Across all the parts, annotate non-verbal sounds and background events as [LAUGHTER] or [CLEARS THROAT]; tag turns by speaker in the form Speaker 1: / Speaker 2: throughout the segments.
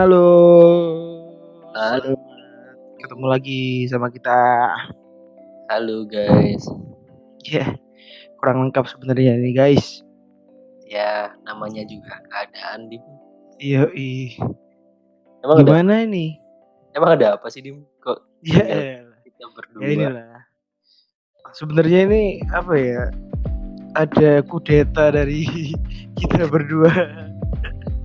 Speaker 1: Halo.
Speaker 2: Halo.
Speaker 1: Ketemu lagi sama kita.
Speaker 2: Halo guys.
Speaker 1: Ya, kurang lengkap sebenarnya nih guys.
Speaker 2: Ya, namanya juga keadaan Dim.
Speaker 1: Iya, ih.
Speaker 2: Emang ada
Speaker 1: Gimana ini?
Speaker 2: emang ada apa sih Dim? Kok
Speaker 1: Ya, elah.
Speaker 2: kita berdua?
Speaker 1: ya inilah. Sebenarnya ini apa ya? Ada kudeta dari [LAUGHS] kita berdua.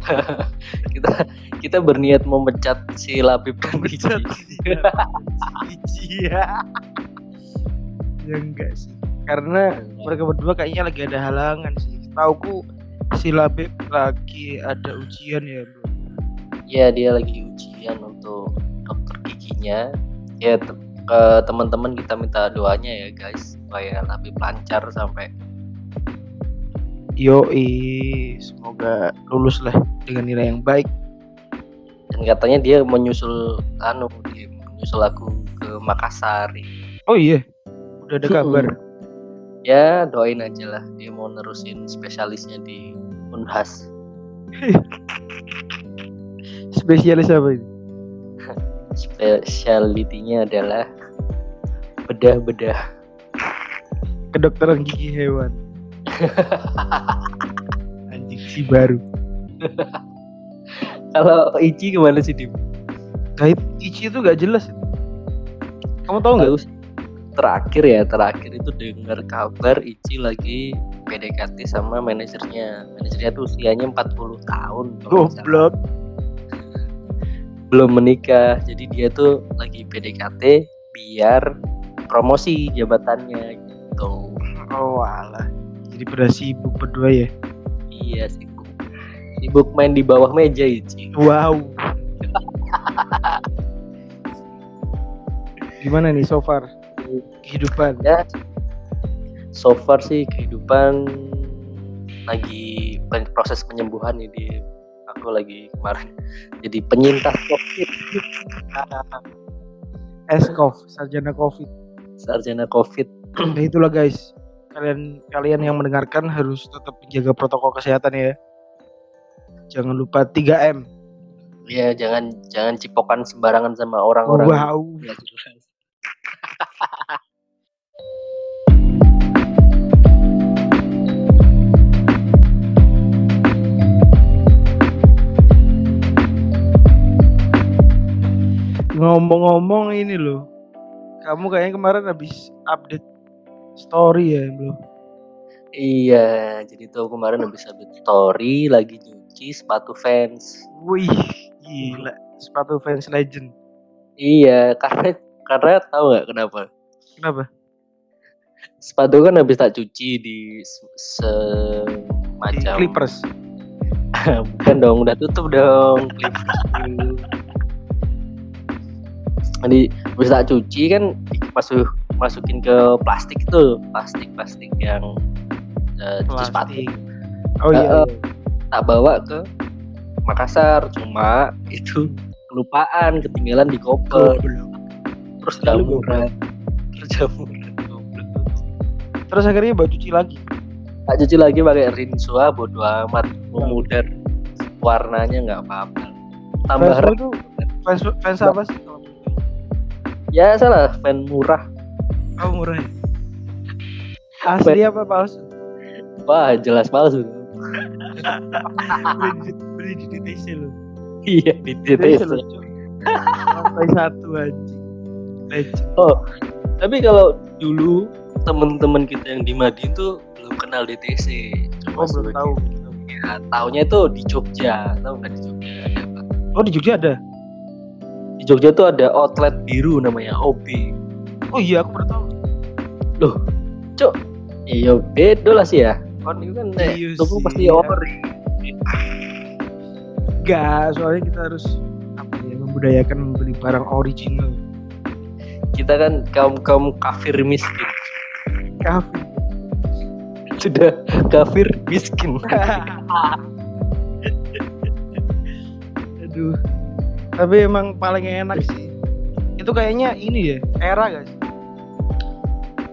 Speaker 1: [LAUGHS]
Speaker 2: kita kita berniat memecat si Labib dan Ici.
Speaker 1: Ici ya. Ya enggak sih. Karena mereka berdua kayaknya lagi ada halangan sih. Tauku si Labib lagi ada ujian ya, Bro.
Speaker 2: Ya, dia lagi ujian untuk dokter giginya. Ya, te- ke teman-teman kita minta doanya ya guys supaya Labib lancar sampai
Speaker 1: Yoi, semoga lulus lah dengan nilai yang baik.
Speaker 2: dan katanya dia menyusul anu dia menyusul aku ke Makassar.
Speaker 1: Oh iya, udah ada kabar.
Speaker 2: Ya, doain aja lah dia mau nerusin spesialisnya di Unhas. [LAUGHS]
Speaker 1: Spesialis apa ini? [LAUGHS]
Speaker 2: Spesialitinya adalah bedah-bedah.
Speaker 1: Kedokteran gigi hewan. Anjing si baru. [LAUGHS]
Speaker 2: Kalau Ici gimana sih Dim?
Speaker 1: Kait Ichi itu gak jelas. Kamu tahu nggak?
Speaker 2: Terakhir ya, terakhir itu dengar kabar Ici lagi PDKT sama manajernya. Manajernya tuh usianya 40 tahun.
Speaker 1: Goblok.
Speaker 2: Belum menikah. Jadi dia tuh lagi PDKT biar promosi jabatannya gitu.
Speaker 1: Oh alah. Jadi pada sibuk berdua ya.
Speaker 2: Iya sibuk. Sibuk main di bawah meja Ici.
Speaker 1: Wow. [LAUGHS] Gimana nih so far kehidupan?
Speaker 2: ya so far sih kehidupan lagi proses penyembuhan ini aku lagi kemarin jadi penyintas covid [LAUGHS]
Speaker 1: Eskov, sarjana covid.
Speaker 2: sarjana covid
Speaker 1: Nah itulah guys. Kalian kalian yang mendengarkan harus tetap menjaga protokol kesehatan ya. Jangan lupa 3M.
Speaker 2: ya jangan jangan cipokan sembarangan sama orang-orang
Speaker 1: Wow. Ngomong-ngomong ini loh. Kamu kayaknya kemarin habis update story ya, Bro.
Speaker 2: iya jadi tuh kemarin habis update story lagi nyuci sepatu fans
Speaker 1: Wih, gila. Sepatu fans legend.
Speaker 2: iya karena karena tahu nggak kenapa
Speaker 1: Kenapa?
Speaker 2: sepatu kan habis tak cuci di se-
Speaker 1: Di
Speaker 2: semacam
Speaker 1: Clippers. [LAUGHS]
Speaker 2: bukan dong udah tutup dong [LAUGHS] jadi habis tak cuci kan masuk masukin ke plastik tuh plastik plastik yang eh, cuci sepatu
Speaker 1: Plastik. Oh iya. Iya.
Speaker 2: tak bawa ke Makassar cuma itu kelupaan ketinggalan di koper terus jamuran terus jamuran.
Speaker 1: Terus akhirnya bawa cuci lagi.
Speaker 2: tak cuci lagi pakai rinsua bodo amat memudar warnanya nggak apa-apa tambah
Speaker 1: Fans fans fans apa sih?
Speaker 2: ya salah fan murah
Speaker 1: Oh murah. Asli apa palsu?
Speaker 2: wah jelas palsu
Speaker 1: beli di, DTC lo.
Speaker 2: iya di
Speaker 1: DTC. Lantai satu anjing. Legend.
Speaker 2: oh tapi kalau dulu temen-temen kita yang di Madin tuh belum kenal DTC
Speaker 1: Oh
Speaker 2: Cuma
Speaker 1: belum
Speaker 2: sebagai-
Speaker 1: tahu.
Speaker 2: ya, taunya itu di Jogja tahu nggak di Jogja ada apa
Speaker 1: Oh di Jogja ada.
Speaker 2: di Jogja tuh ada outlet biru namanya OB
Speaker 1: Oh iya aku baru tahu.
Speaker 2: cok iya beda lah sih ya kan itu kan nek
Speaker 1: Iya sih,
Speaker 2: pasti
Speaker 1: ya.
Speaker 2: ori
Speaker 1: Enggak, soalnya kita harus apa ya membudayakan membeli barang original.
Speaker 2: kita kan kaum kaum kafir miskin
Speaker 1: Kafe.
Speaker 2: sudah kafir miskin [LAUGHS] [LAUGHS]
Speaker 1: Aduh. Tapi emang paling enak sih. Itu kayaknya ini ya, era guys.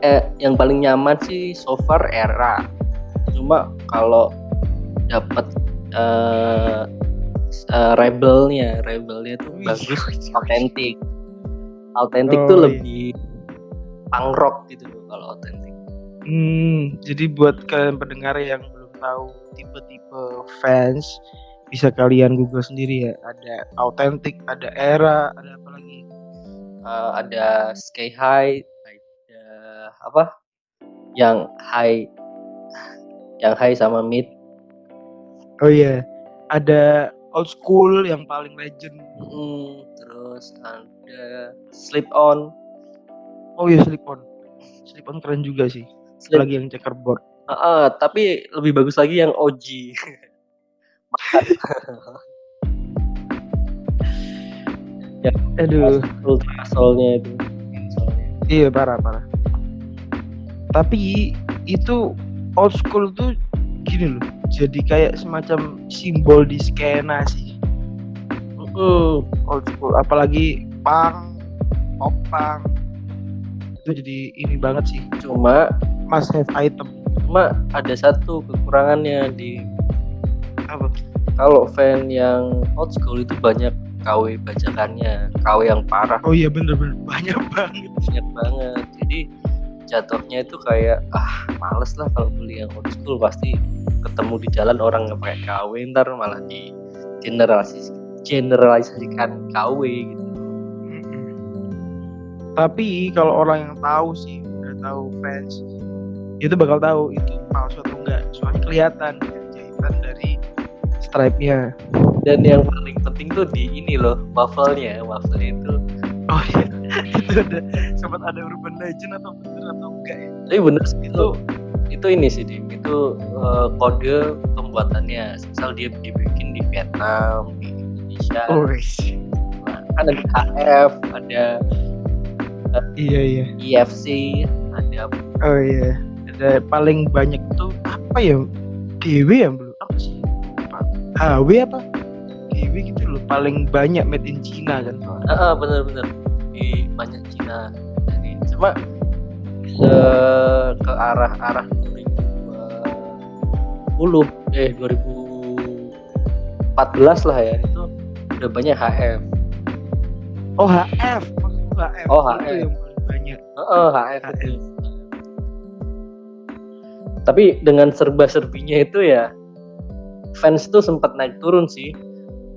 Speaker 2: Eh yang paling nyaman sih so far era cuma kalau dapat eh uh, rebelnya rebelnya tuh
Speaker 1: Wih,
Speaker 2: bagus [LAUGHS]
Speaker 1: wih,
Speaker 2: autentik autentik
Speaker 1: Oh,
Speaker 2: tuh
Speaker 1: iya.
Speaker 2: lebih punk rock gitu loh kalau autentik
Speaker 1: Hmm, jadi buat kalian pendengar yang belum tahu tipe-tipe fans bisa kalian google sendiri ya. Ada autentik, ada era, ada apa lagi?
Speaker 2: Uh, ada sky high apa yang high yang high sama mid
Speaker 1: Oh iya, ada old school yang paling legend.
Speaker 2: Hmm, terus ada slip on
Speaker 1: Oh iya, slip on. Slip on keren juga sih.
Speaker 2: slip
Speaker 1: Lagi yang checkerboard.
Speaker 2: Ah, ah, tapi lebih bagus lagi yang OG [LAUGHS]
Speaker 1: Aduh,
Speaker 2: ultra soulnya itu Soulnya.
Speaker 1: iya parah parah. Tapi itu old school tuh gini loh. Jadi kayak semacam simbol di skena sih.
Speaker 2: Mm,
Speaker 1: old school apalagi pop punk. Itu jadi ini banget sih.
Speaker 2: Cuma
Speaker 1: must have item.
Speaker 2: cuma ada satu kekurangannya di
Speaker 1: apa?
Speaker 2: kalau fan yang old school itu banyak KW bajakannya KW yang parah.
Speaker 1: Oh iya bener-bener. Banyak banget.
Speaker 2: Banyak banget. Jadi jatuhnya itu kayak ah males lah kalau beli yang old school. Pasti ketemu di jalan orang nggak pakai KW ntar malah di generalis generalisasikan KW gitu.
Speaker 1: Tapi kalau orang yang tahu sih udah tahu fans itu bakal tahu itu palsu atau enggak. Soalnya kelihatan jahitan dari stripe-nya.
Speaker 2: Dan yang paling penting tuh di ini loh waffle-nya. Waffle itu
Speaker 1: oh iya itu ada sempat ada urban legend atau bener atau enggak ya
Speaker 2: tapi bener sih, itu
Speaker 1: itu
Speaker 2: ini sih Dim. itu eh, kode pembuatannya misal dia dibikin di Vietnam di Indonesia
Speaker 1: oh iya
Speaker 2: kan ada HF ada
Speaker 1: iya iya
Speaker 2: IFC ada
Speaker 1: Oh iya, ada paling banyak itu apa ya? DW ya belum apa sih? Apa? HW apa? DW gitu loh, paling banyak made in China kan?
Speaker 2: Ah, ah, bener-bener di banyak Cina jadi cuma eh, ke arah arah 2020 eh 2014 lah ya itu udah banyak HF
Speaker 1: Oh HF, HF.
Speaker 2: Oh, HF.
Speaker 1: yang banyak.
Speaker 2: Heeh, HF
Speaker 1: HF.
Speaker 2: itu. Tapi dengan serba-serbinya itu ya fans tuh sempat naik turun sih.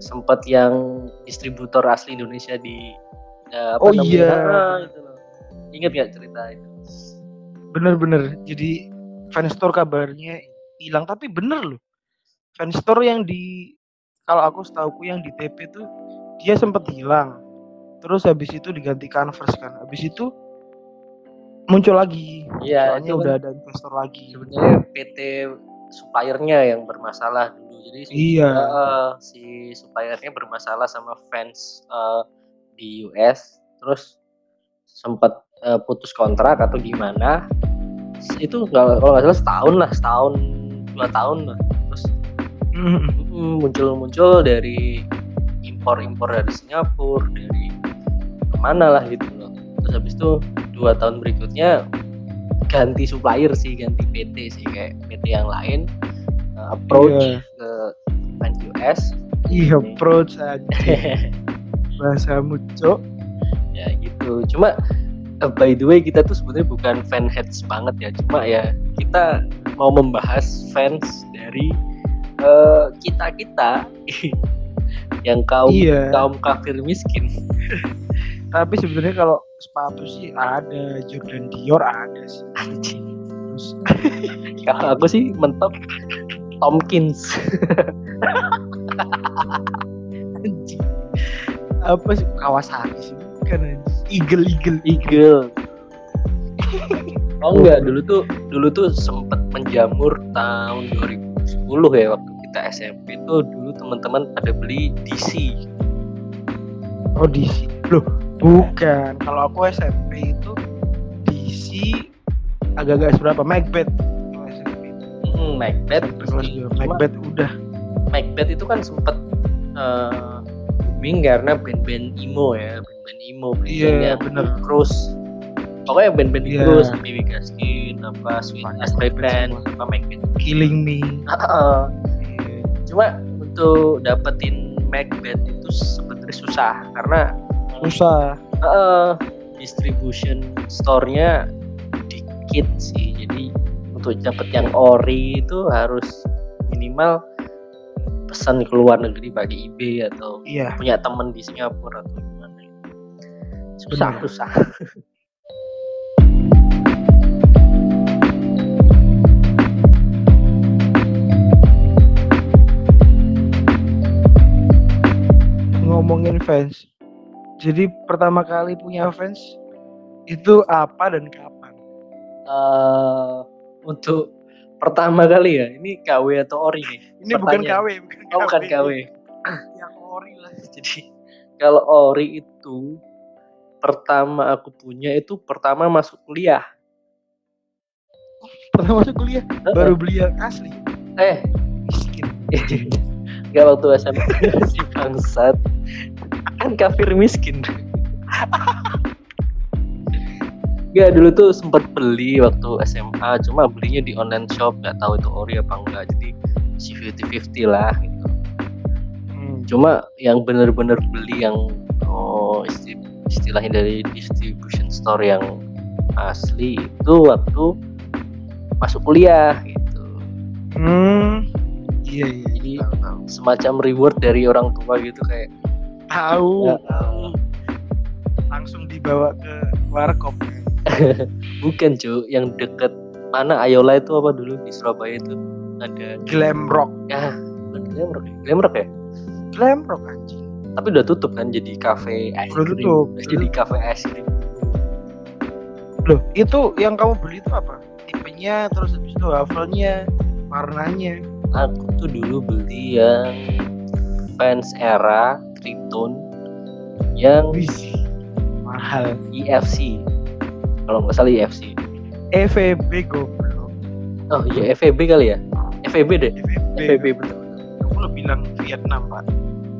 Speaker 2: Sempat yang distributor asli Indonesia di eh, apa
Speaker 1: Oh
Speaker 2: namanya?
Speaker 1: iya.
Speaker 2: Ah, itu loh. Ingat gak cerita itu?
Speaker 1: Bener-bener. Jadi fan store kabarnya hilang, tapi bener loh. Fan store yang di kalau aku setauku yang di TP tuh dia sempat hilang. Terus habis itu diganti Converse kan. Habis itu muncul lagi.
Speaker 2: Iya,
Speaker 1: Soalnya
Speaker 2: itu
Speaker 1: udah
Speaker 2: kan
Speaker 1: ada investor lagi.
Speaker 2: sebenarnya PT suppliernya yang bermasalah dulu. Jadi
Speaker 1: Iya.
Speaker 2: eh, si suppliernya bermasalah sama fans eh, di US, terus sempat eh, putus kontrak atau gimana? Itu nggak kalau nggak salah setahun lah, setahun dua tahun lah. Terus
Speaker 1: Mm,
Speaker 2: mm, muncul-muncul dari impor-impor dari Singapura, dari ke mana lah gitu loh. Terus habis itu dua tahun berikutnya ganti supplier sih, ganti PT sih kayak PT yang lain uh, approach
Speaker 1: Iya.
Speaker 2: ke US.
Speaker 1: Iya, approach aja [LAUGHS] bahasa muncul.
Speaker 2: ya gitu. Cuma uh, by the way kita tuh sebenarnya bukan fan heads banget ya, cuma ya kita mau membahas fans dari kita kita [LAUGHS] yang kaum
Speaker 1: Iya.
Speaker 2: kaum kafir miskin. [LAUGHS]
Speaker 1: Tapi sebenarnya kalau sepatu sih ada Jordan Dior ada sih.
Speaker 2: Anjing.
Speaker 1: Terus [LAUGHS]
Speaker 2: Kalau aku sih mentok Tomkins.
Speaker 1: anjing. Apa sih Kawasaki sih? Bukan. Eagle Eagle
Speaker 2: Eagle. Oh enggak, dulu tuh dulu tuh sempet menjamur tahun 2010 ya waktu kita SMP tuh dulu teman-teman pada beli DC.
Speaker 1: Oh DC. Loh, bukan. Kalau aku SMP itu DC agak-agak seberapa Macbeth.
Speaker 2: Hmm, Macbeth.
Speaker 1: Macbeth udah.
Speaker 2: Macbeth itu kan sempet eh, booming karena band-band emo ya, band-band emo, band-band
Speaker 1: bener.
Speaker 2: Cruise. Pokoknya band-band
Speaker 1: Iya.
Speaker 2: Cruise, BB Gaskin, apa Sweet
Speaker 1: Banyak
Speaker 2: As Boy
Speaker 1: Macbeth
Speaker 2: Band,
Speaker 1: semua.
Speaker 2: apa Macbeth.
Speaker 1: Killing Me.
Speaker 2: Heeh.
Speaker 1: Iya.
Speaker 2: Cuma untuk dapetin make band itu sebenarnya susah karena
Speaker 1: susah
Speaker 2: eh, distribution store-nya dikit sih jadi untuk dapat yang ori itu harus minimal pesan ke luar negeri pakai eBay atau
Speaker 1: iya.
Speaker 2: punya teman di Singapura atau gimana. Susah
Speaker 1: Benar.
Speaker 2: susah.
Speaker 1: Ngomongin fans jadi pertama kali punya fans itu apa dan kapan?
Speaker 2: Eh, untuk pertama kali ya ini KW atau ori nih? [LAUGHS]
Speaker 1: Ini bukan. KW bukan
Speaker 2: oh bukan KW [LAUGHS]
Speaker 1: yang ori lah. [LAUGHS]
Speaker 2: Jadi kalau ori itu pertama aku punya itu pertama masuk kuliah.
Speaker 1: Pertama masuk kuliah? Baru beli yang asli?
Speaker 2: Eh.
Speaker 1: Miskin.
Speaker 2: Gak waktu SMA si bangsat. Kan kafir miskin Gak dulu tuh sempat beli waktu SMA cuma belinya di online shop nggak tahu itu ori apa enggak jadi si 50-50 lah gitu
Speaker 1: Hmm.
Speaker 2: cuma yang bener-bener beli yang oh isti- istilahnya dari distribution store yang asli itu waktu masuk kuliah gitu
Speaker 1: Hmm, iya iya.
Speaker 2: Jadi,
Speaker 1: tahu, tahu.
Speaker 2: semacam reward dari orang tua gitu kayak
Speaker 1: Tahu,
Speaker 2: Ya.
Speaker 1: tahu. Langsung dibawa ke warkop. [LAUGHS]
Speaker 2: bukan cuy yang deket mana Ayola itu apa dulu di Surabaya itu ada
Speaker 1: Glam rock,
Speaker 2: ya Glamrock ya Glamrock ya
Speaker 1: glam rock anjing.
Speaker 2: tapi udah tutup kan jadi kafe es
Speaker 1: Udah
Speaker 2: krim
Speaker 1: tutup.
Speaker 2: jadi kafe es krim
Speaker 1: Loh, itu yang kamu beli itu apa? Tipenya, terus habis itu wafelnya, warnanya.
Speaker 2: aku tuh dulu beli yang fans era Triton yang
Speaker 1: Wih, mahal.
Speaker 2: EFC kalau nggak salah EFC
Speaker 1: EVB goblok.
Speaker 2: oh iya FEB kali ya? FEB deh. FEB betul
Speaker 1: Kamu lo bilang Vietnam, Pak.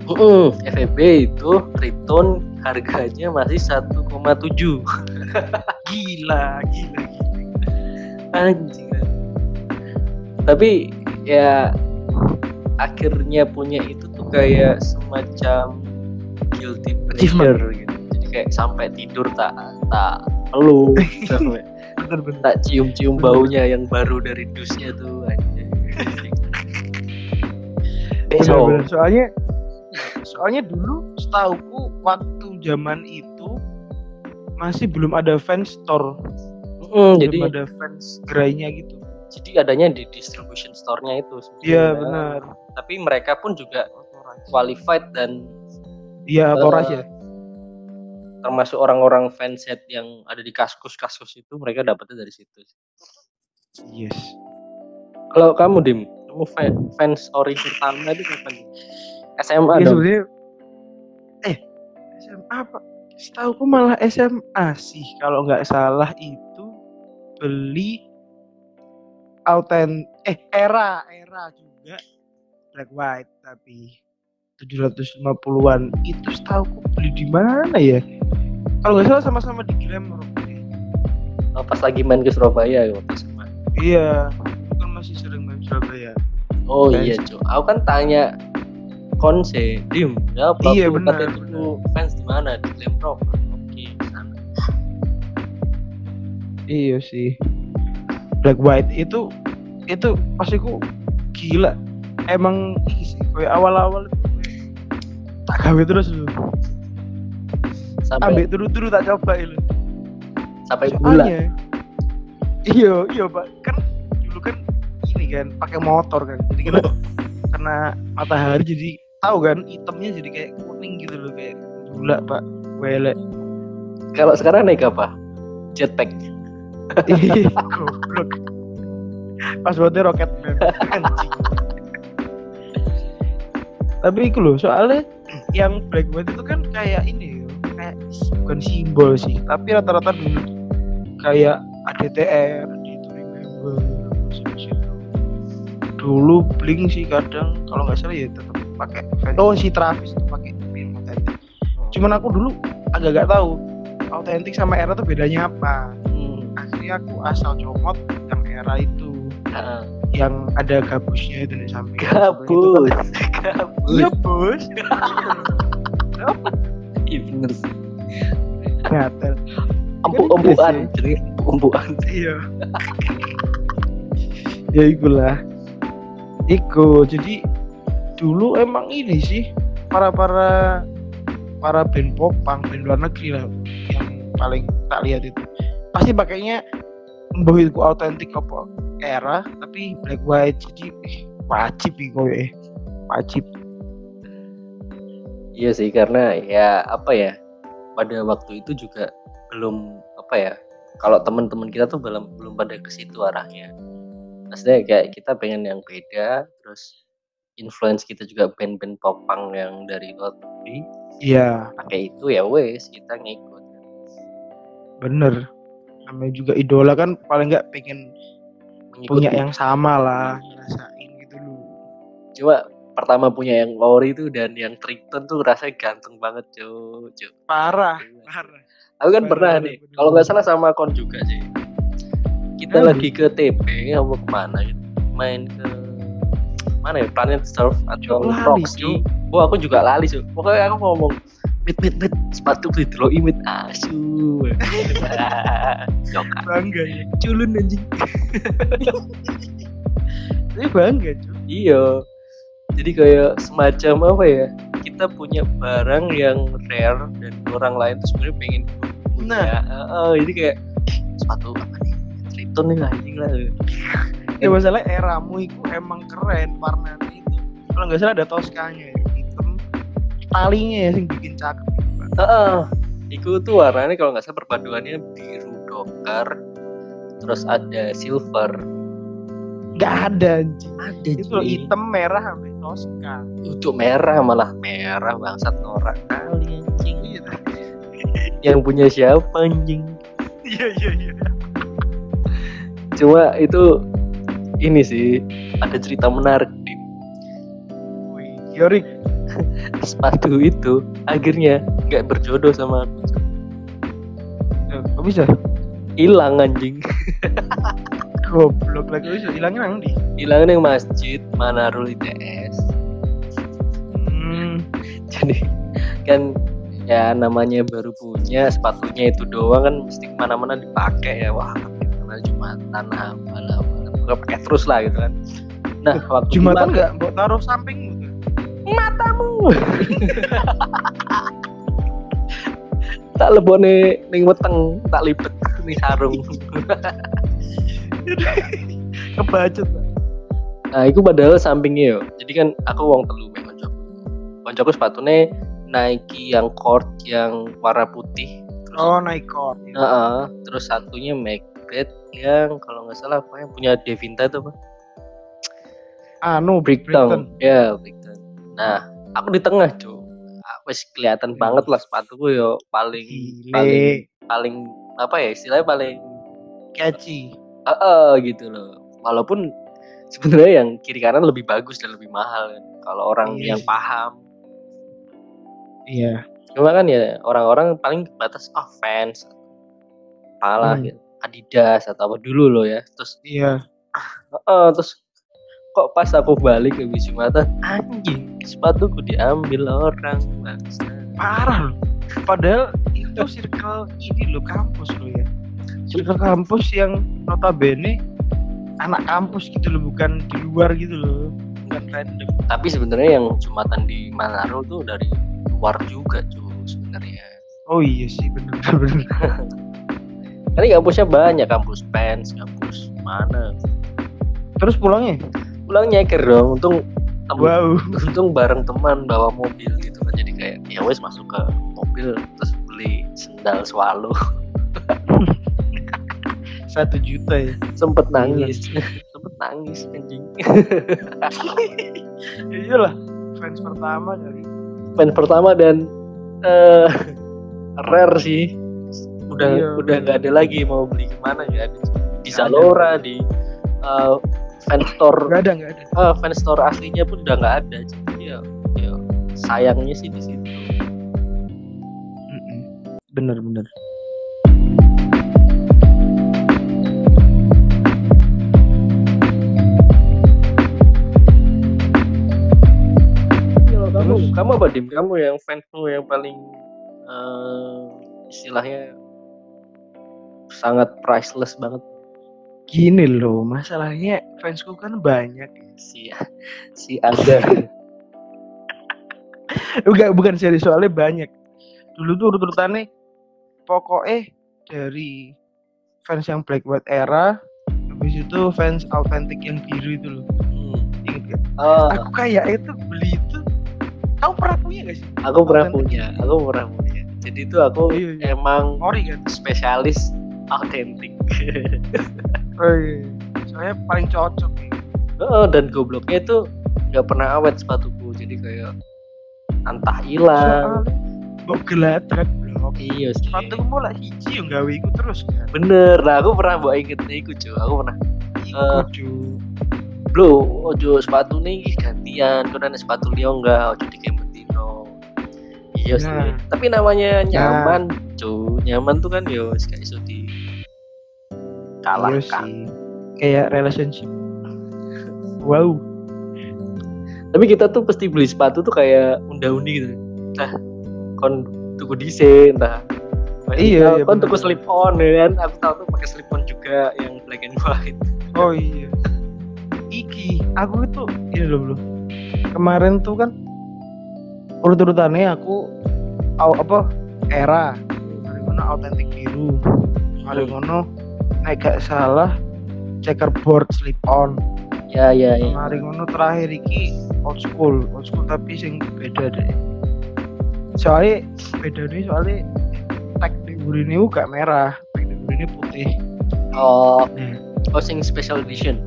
Speaker 2: Mm-mm, FEB itu Triton harganya masih 1,7 [LAUGHS]
Speaker 1: Gila, gila, gila.
Speaker 2: anjing. Tapi ya akhirnya punya itu tuh kayak semacam guilty pleasure gitu kayak sampai tidur tak tak
Speaker 1: Bener-bener. [LAUGHS]
Speaker 2: tak cium-cium baunya yang baru dari dusnya tuh anjing.
Speaker 1: Bener-bener. Soalnya [LAUGHS] soalnya dulu setauku waktu zaman itu masih belum ada fans store,
Speaker 2: Mm,
Speaker 1: belum
Speaker 2: jadi
Speaker 1: ada fans gerainya gitu.
Speaker 2: jadi adanya di distribution store-nya itu
Speaker 1: Iya benar.
Speaker 2: tapi mereka pun juga qualified dan
Speaker 1: Iya, Toras
Speaker 2: Eh,
Speaker 1: ya.
Speaker 2: Termasuk orang-orang fanset yang ada di kaskus-kaskus itu mereka dapetnya dari situ.
Speaker 1: Yes.
Speaker 2: Kalau kamu dim, kamu fa- fans ori pertama itu kapan? SMA
Speaker 1: Ya,
Speaker 2: dong.
Speaker 1: eh SMA apa? Setahu malah SMA sih kalau nggak salah itu beli autent eh era era juga black white tapi 750-an itu setahu beli di mana ya? Kalau nggak salah sama-sama di Glamour.
Speaker 2: Oh, pas lagi main ke Surabaya ya waktu SMA.
Speaker 1: Iya, kan masih sering main Surabaya.
Speaker 2: Oh
Speaker 1: Fans.
Speaker 2: iya cuy, aku kan tanya konse, dim, ya apa
Speaker 1: Iya, benar,
Speaker 2: kata itu fans di mana di Glamrock. Oke, sana.
Speaker 1: Iya sih. Black White itu itu pastiku gila. Emang kayak awal-awal tak gawe terus.
Speaker 2: Sampai
Speaker 1: Ambek turu-turu tak coba itu.
Speaker 2: sampai gula.
Speaker 1: Soalnya Iya, iya, Pak. Kan dulu kan ini kan pakai motor kan. Jadi kita kena matahari jadi tahu kan hitamnya jadi kayak kuning gitu loh kayak gula, Pak. Welek.
Speaker 2: Kalau sekarang naik apa? Jetpack.
Speaker 1: Goblok. Pas buatnya roket man. Anjing. Tapi itu loh, soalnya yang Black White itu kan kayak ini bukan simbol sih, tapi rata-rata dulu kayak ADTR, di itu remember. Dulu Blink sih kadang kalau nggak salah ya tetap pakai oh si Travis itu pakai film otentik. Cuman aku dulu agak gak tahu autentik sama era tuh bedanya apa
Speaker 2: Hmm.
Speaker 1: akhirnya aku asal comot yang era itu
Speaker 2: Nah,
Speaker 1: yang ada gabusnya itu di samping
Speaker 2: Gabus. [LAUGHS] Gabus.
Speaker 1: bos
Speaker 2: Iya bener sih.
Speaker 1: Gatel
Speaker 2: Empuk-empukan, jadi empuk-empukan.
Speaker 1: iya. Ya ikulah. Iku jadi dulu emang ini sih para para band popang band luar negeri lah yang paling tak lihat itu. Pasti pakainya mbah itu autentik apa era tapi black white jadi wajib iku ya wajib.
Speaker 2: Iya sih karena ya apa ya pada waktu itu juga belum apa ya kalau teman-teman kita tuh belum belum pada ke situ arahnya. Maksudnya kayak kita pengen yang beda terus influence kita juga band-band popang yang dari luar negeri
Speaker 1: iya
Speaker 2: pakai itu ya wes kita ngikut.
Speaker 1: bener namanya juga idola kan paling nggak pengen
Speaker 2: Mengikuti.
Speaker 1: punya yang sama lah ngerasain gitu loh
Speaker 2: Cuma pertama punya yang Lori itu dan yang Triton tuh rasanya ganteng banget cuy. cuy.
Speaker 1: parah parah
Speaker 2: Aku kan pernah
Speaker 1: Bener,
Speaker 2: nih, kalau nggak salah sama Kon juga sih. Kita
Speaker 1: Hmm.
Speaker 2: lagi ke TP, apa ke mana gitu, main ke mana ya Planet Surf atau Roxy. Oh aku juga lali sih. Pokoknya aku ngomong mit mit mit sepatu dideloi mit asu. [LAUGHS] Joka.
Speaker 1: bangga ya
Speaker 2: Culun anjing. [LAUGHS]
Speaker 1: tapi bangga cuy
Speaker 2: Iya. Jadi kayak semacam apa ya? Kita punya barang yang rare dan orang lain tuh sebenarnya pengen punya.
Speaker 1: Nah.
Speaker 2: Heeh, jadi kayak "Eh, sepatu apa nih? Triton nih anjing lah.
Speaker 1: ya masalah eramu itu emang keren warnanya itu kalau nggak salah ada toskanya ya hitam talinya ya yang bikin cakep Pak.
Speaker 2: Heeh. Iku tuh warnanya kalau nggak salah perpaduannya biru dokar, terus ada silver.
Speaker 1: nggak ada anjing
Speaker 2: Ada
Speaker 1: itu hitam merah sampai toska
Speaker 2: Untuk merah malah. Merah bangsat norak kali anjing.
Speaker 1: iya
Speaker 2: Yang punya siapa anjing?
Speaker 1: iya iya iya.
Speaker 2: Cuma itu ini sih ada cerita menarik di
Speaker 1: Wih, Yorik [LAUGHS]
Speaker 2: sepatu itu akhirnya nggak berjodoh sama aku.
Speaker 1: Eh, kok bisa?
Speaker 2: Hilang anjing. [LAUGHS]
Speaker 1: Goblok lagi bisa. Hilangnya nang di
Speaker 2: hilang yang masjid Manarul ITS
Speaker 1: hmm,
Speaker 2: jadi kan ya namanya baru punya sepatunya itu doang kan mesti ke mana-mana dipakai ya. Wah karena jumatan apalah apalah Pokoknya pakai terus lah gitu kan. Nah waktu
Speaker 1: jumatan nggak? Mau taruh sampingmu tuh
Speaker 2: matamu. [LAUGHS] Tak lebone ning weteng tak lipet ning sarung. [LAUGHS]
Speaker 1: Kebacet Pak.
Speaker 2: Nah itu padahal sampingnya yo. Jadi kan aku wong telu mek koncoku. Koncoku sepatunya Nike yang court yang warna putih. Terus
Speaker 1: oh naik court
Speaker 2: Heeh, terus satunya Macbeth yang kalau nggak salah apa yang punya Devinta itu apa?
Speaker 1: Anu
Speaker 2: Bricktown ya Bricktown nah aku di tengah cuy wes kelihatan banget lah sepatuku yo paling paling
Speaker 1: gile.
Speaker 2: paling apa ya istilahnya paling
Speaker 1: catchy.
Speaker 2: Eh gitu loh. Walaupun sebenarnya yang kiri kanan lebih bagus dan lebih mahal kan kalau orang
Speaker 1: Iya
Speaker 2: yang paham.
Speaker 1: Iya.
Speaker 2: Cuma kan ya orang-orang paling batas oh fans apalah
Speaker 1: Hmm.
Speaker 2: gitu. Adidas atau apa dulu loh ya terus
Speaker 1: iya.
Speaker 2: Eh, terus kok pas aku balik ke Wismata anjing sepatuku diambil orang bangsa
Speaker 1: parah loh. Padahal itu circle ini loh kampus loh ya. Circle kampus yang notabene anak kampus gitu loh bukan di luar gitu loh bukan random
Speaker 2: tapi sebenarnya yang jumatan di Manado tuh dari luar juga cuy sebenarnya
Speaker 1: oh iya sih bener [LAUGHS] bener
Speaker 2: Kan kampusnya banyak, kampus Pens, kampus mana.
Speaker 1: terus pulangnya
Speaker 2: Pulang nyeker dong, untung
Speaker 1: wow
Speaker 2: untung bareng teman bawa mobil gitu kan. Jadi kayak ya wes masuk ke mobil terus beli sendal swallow. [LAUGHS]
Speaker 1: satu juta ya
Speaker 2: Sempet nangis. Sempet nangis anjing.
Speaker 1: ya [LAUGHS] iyalah fans pertama kali
Speaker 2: Fans pertama dan eh rare sih. Udah
Speaker 1: Iya,
Speaker 2: udah nggak ada lagi mau beli ke mana ya. Di
Speaker 1: ada.
Speaker 2: Zalora, di eh, fan store
Speaker 1: nggak ada nggak ada
Speaker 2: ah, fan store aslinya pun udah nggak ada jadi ya, ya sayangnya sih di situ
Speaker 1: bener bener
Speaker 2: kamu apa dim kamu yang fansmu yang paling eh, istilahnya sangat priceless banget
Speaker 1: Gini loh, masalahnya fansku kan banyak.
Speaker 2: si si anda [LAUGHS]
Speaker 1: Enggak, bukan serius soalnya banyak. Dulu tuh urut-urutannya pokoknya dari fans yang Black White era, habis itu fans autentik yang biru itu loh.
Speaker 2: Hmm.
Speaker 1: Ingat?
Speaker 2: Oh,
Speaker 1: Aku kayak itu. Kamu pernah punya gak sih?
Speaker 2: aku pernah punya aku pernah punya jadi itu aku
Speaker 1: Iya, iya.
Speaker 2: emang
Speaker 1: Ori kan?
Speaker 2: spesialis autentik [LAUGHS]
Speaker 1: Oh iya. Soalnya paling cocok nih.
Speaker 2: Oh, dan gobloknya itu nggak pernah awet sepatuku jadi kayak entah hilang
Speaker 1: kok geladrak blok.
Speaker 2: iya sih
Speaker 1: Sepatu mau lah hiji yang gawe iku terus kan.
Speaker 2: bener nah aku pernah bawa inget iku aku pernah
Speaker 1: Iku. Ju.
Speaker 2: Bro ojo sepatu nih gantian. Kau ada sepatu liya enggak ojo di Betino iya sih.
Speaker 1: Nah.
Speaker 2: tapi namanya nyaman cuy nyaman tuh kan yo kayak iso di
Speaker 1: Iya
Speaker 2: kalahkan
Speaker 1: sih. Kayak relationship. Wow.
Speaker 2: tapi kita tuh pasti beli sepatu tuh kayak unda-undi gitu. Nah kon tuku desain entah
Speaker 1: Iya, iya,
Speaker 2: kon
Speaker 1: bener,
Speaker 2: tuku slip on ya kan? Aku tahu tuh pakai slip on juga yang black and white.
Speaker 1: Oh iya. [LAUGHS] Iki, aku itu ini loh bro. Kemarin tuh kan urut-urutannya aku au- apa era. Hari ngono autentik biru. Hari ngono naik gak salah checkerboard slip on.
Speaker 2: Ya ya ya.
Speaker 1: Ngono terakhir iki old school. Old school tapi sing beda deh. Soalnya beda nih soalnya tag di ini gak merah tag di ini putih.
Speaker 2: Oh
Speaker 1: Nah,
Speaker 2: oh sing special edition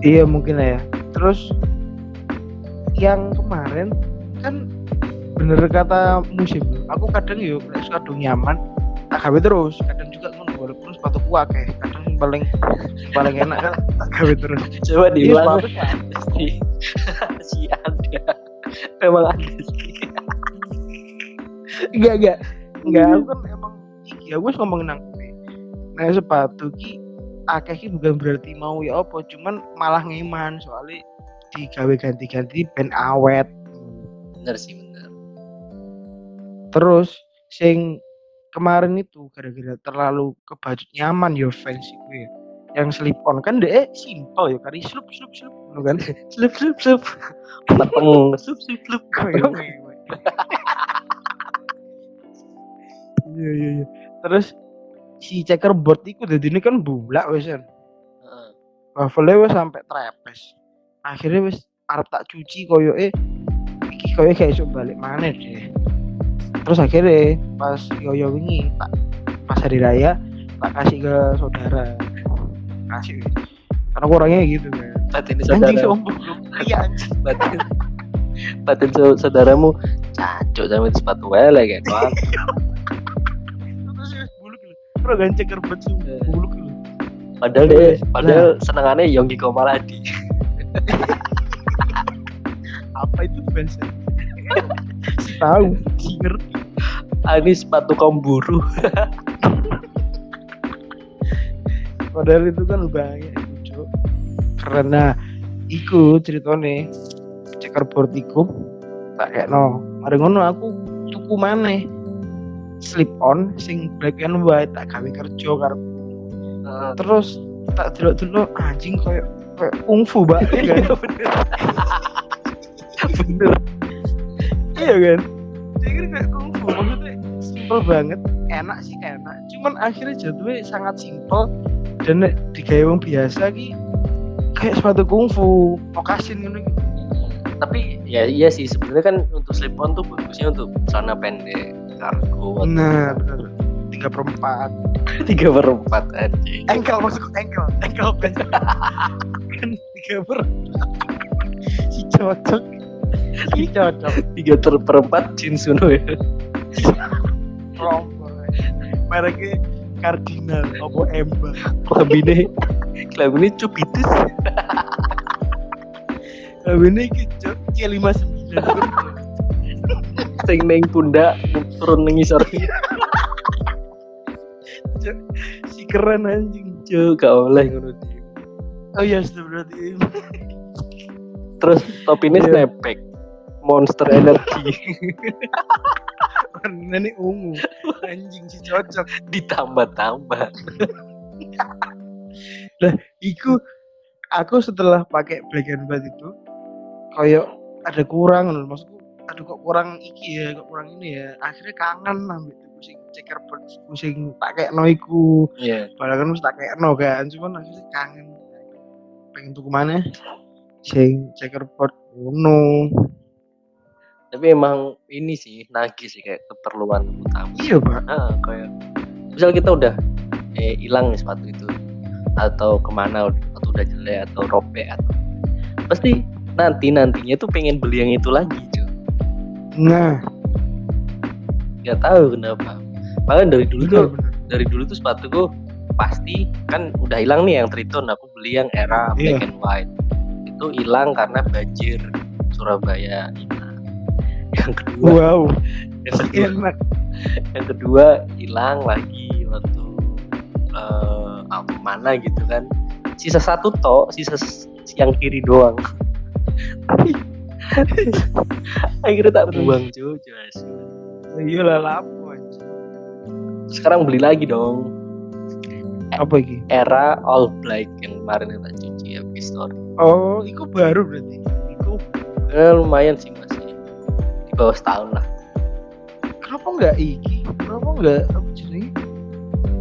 Speaker 1: Iya mungkin lah ya. Terus yang kemarin kan bener kata musim. Aku kadang yuk kadang nyaman tak gawe terus. Kadang juga ngono walaupun sepatu kuat kayak kadang yang paling paling enak kan tak gawe terus.
Speaker 2: coba
Speaker 1: Iya
Speaker 2: diulang
Speaker 1: sepatu kan. [LAUGHS]
Speaker 2: si si anda memang ada sih
Speaker 1: Enggak enggak. Enggak aku kan emang aku wis ngomongin nang. Nah sepatu ki akeh bukan berarti mau ya apa, cuman malah ngeman soalnya digawe ganti-ganti ben awet.
Speaker 2: bener sih bener.
Speaker 1: Terus sing kemarin itu gara-gara terlalu kebaju nyaman yo fans iku ya. Yang slip on kan deh simple ya kari slup slup slup kan? [LAUGHS]
Speaker 2: Slup slup slup. Mateng [LAUGHS] slup slup slup. [LAUGHS]
Speaker 1: Iya iya iya. Terus si checkerboard iku dadi ini kan bulak wis kan wafelnya wis sampai trepes. Akhirnya wis arep tak cuci koyo eh iki koyo kayak iso balik mana deh. Terus akhirnya pas yoyo wingi tak pas hari raya tak kasih ke saudara. Kasih. Wis. karena orangnya gitu kan
Speaker 2: batin
Speaker 1: anjing
Speaker 2: saudara.
Speaker 1: sombong. Iya anjing.
Speaker 2: Batin. Batin sau- saudaramu cacok sama sepatu wele kayak
Speaker 1: terus wis lho terus ganceng kerbet sih
Speaker 2: Eh.
Speaker 1: buluk lho
Speaker 2: padahal deh
Speaker 1: Wes.
Speaker 2: padahal senengannya Yonggi Komaladi [LAUGHS]
Speaker 1: apa itu fans si [LAUGHS] tahu si ngerti
Speaker 2: ini sepatu kaum buruh [LAUGHS]
Speaker 1: Padahal itu kan banyak itu, Cuk. Karena iku ceritane checkerboard iku tak kayak no. Mari ngono aku tuku maneh slip on sing black and white tak gawe kerja karo terus tak delok-delok anjing koyo koyo kungfu mbak. [LAUGHS] Iya kan?
Speaker 2: bener. [LAUGHS]
Speaker 1: Iya kan? Saya kira kayak kungfu maksudnya simple banget. Enak sih enak. Cuman akhirnya jatuhnya sangat simple. Dan digawe wong biasa ki kayak sepatu kungfu mokasin ngono
Speaker 2: tapi ya iya sih sebenarnya kan untuk slip on tuh bagusnya untuk celana pendek kargo
Speaker 1: Nah. Tiga perempat. [LAUGHS]
Speaker 2: tiga per empat anjing
Speaker 1: Engkel maksudku engkel, engkel [LAUGHS] kan tiga perempat. [LAUGHS] si cocok, si cocok.
Speaker 2: tiga ter per empat jeans ngono ya
Speaker 1: Kelompok. Mereknya kardinal, apa ember.
Speaker 2: kelabine kelabine cubitus
Speaker 1: Tapi ini kecok C lima sembilan.
Speaker 2: sing neng pundak turun neng isor
Speaker 1: Si keren anjing.
Speaker 2: Cuk, gak oleh ngono.
Speaker 1: Oh iya, sudah berarti.
Speaker 2: Terus topinya
Speaker 1: Iya.
Speaker 2: snapback. monster energi [LAUGHS]
Speaker 1: warna ini ungu anjing sih cocok
Speaker 2: ditambah-tambah
Speaker 1: iku aku setelah pakai black and white itu kayak ada kurang loh maksudku aduh kok kurang iki ya kok kurang ini ya? Akhirnya kangen ambil tuh sing checkerboard sing tak kayak no iku.
Speaker 2: Iya.
Speaker 1: Padahal kan mesti tak kayak no kan cuman akhirnya kangen. Pengen tuh ke mana sing checkerboard uno
Speaker 2: tapi emang ini sih nagih sih kayak keperluan utama.
Speaker 1: Iya pak
Speaker 2: ah kayak misal kita udah eh hilang nih sepatu itu atau ke mana atau udah jelek atau robek atau pasti nanti nantinya tuh pengen beli yang itu lagi
Speaker 1: nah.
Speaker 2: Nggak tahu kenapa. Makanya dari dulu tuh dari dulu tuh sepatuku pasti kan udah hilang nih yang triton aku beli yang era black
Speaker 1: Iya.
Speaker 2: and white. Itu hilang karena banjir Surabaya yang kedua.
Speaker 1: Wow.
Speaker 2: Yang kedua.
Speaker 1: Enak.
Speaker 2: Yang kedua hilang lagi waktu eh apa mana gitu kan. Sisa satu tok sisa yang kiri doang [LAUGHS] [LAUGHS] akhirnya tak buang cuy jelas
Speaker 1: iya lah lapo anjing.
Speaker 2: Sekarang beli lagi dong.
Speaker 1: Apa iki
Speaker 2: era all black yang kemarin yang tak cuci ya story
Speaker 1: oh iku baru berarti.
Speaker 2: Itu eh, lumayan sih masih. Di bawah setahun lah.
Speaker 1: Kenapa enggak iki? Kenapa enggak apa jenis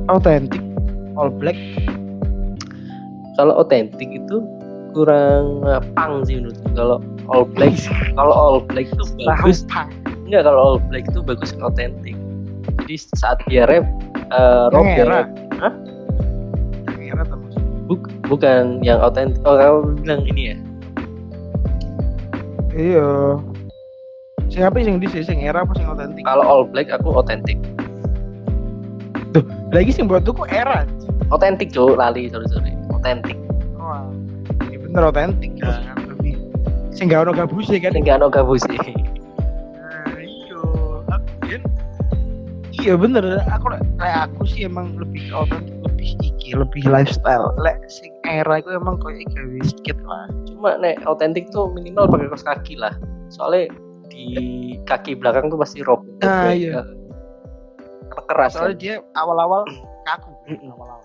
Speaker 1: autentik all black?
Speaker 2: Kalau otentik itu kurang pang sih menurutku. Kalau all black kalau all black itu bagus. enggak kalau all black itu bagus yang otentik jadi saat dia rap eh,
Speaker 1: yang
Speaker 2: Hah?
Speaker 1: yang era atau maksudnya?
Speaker 2: Buk- bukan yang otentik oh kamu bilang ini ya?
Speaker 1: Iya. Sing apa sing di sing era apa sing autentik
Speaker 2: kalau all black aku otentik
Speaker 1: lagi sing buat tuku era
Speaker 2: otentik cuy lali sorry sorry. Otentik
Speaker 1: wah ini bener autentik kan sing gak ono gabuse kan?
Speaker 2: Ini gak ada sih
Speaker 1: nah iya bener. Aku kayak aku sih emang lebih autentik lebih iki lebih lifestyle. Lek sing era itu emang kayak gawe skate lah.
Speaker 2: Cuma nek otentik tuh minimal pakai kaos kaki lah. Soalnya di kaki belakang tuh pasti robek
Speaker 1: Ah, iya.
Speaker 2: Keras
Speaker 1: soalnya
Speaker 2: kan?
Speaker 1: dia awal-awal kaku. Awal-awal.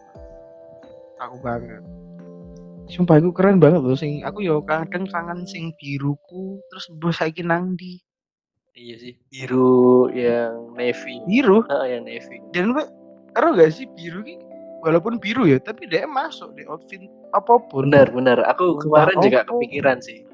Speaker 1: Kaku banget sumpah itu keren banget loh sing aku yo kadang kangen sing biruku terus bos saiki nang di
Speaker 2: iya sih biru yang navy.
Speaker 1: Biru?
Speaker 2: Ah yang navy.
Speaker 1: Dan gue karo gak sih biru ki? Walaupun biru ya tapi dia masuk di outfit apa pun.
Speaker 2: Bener bener. Aku kemarin juga
Speaker 1: oh.
Speaker 2: kepikiran sih.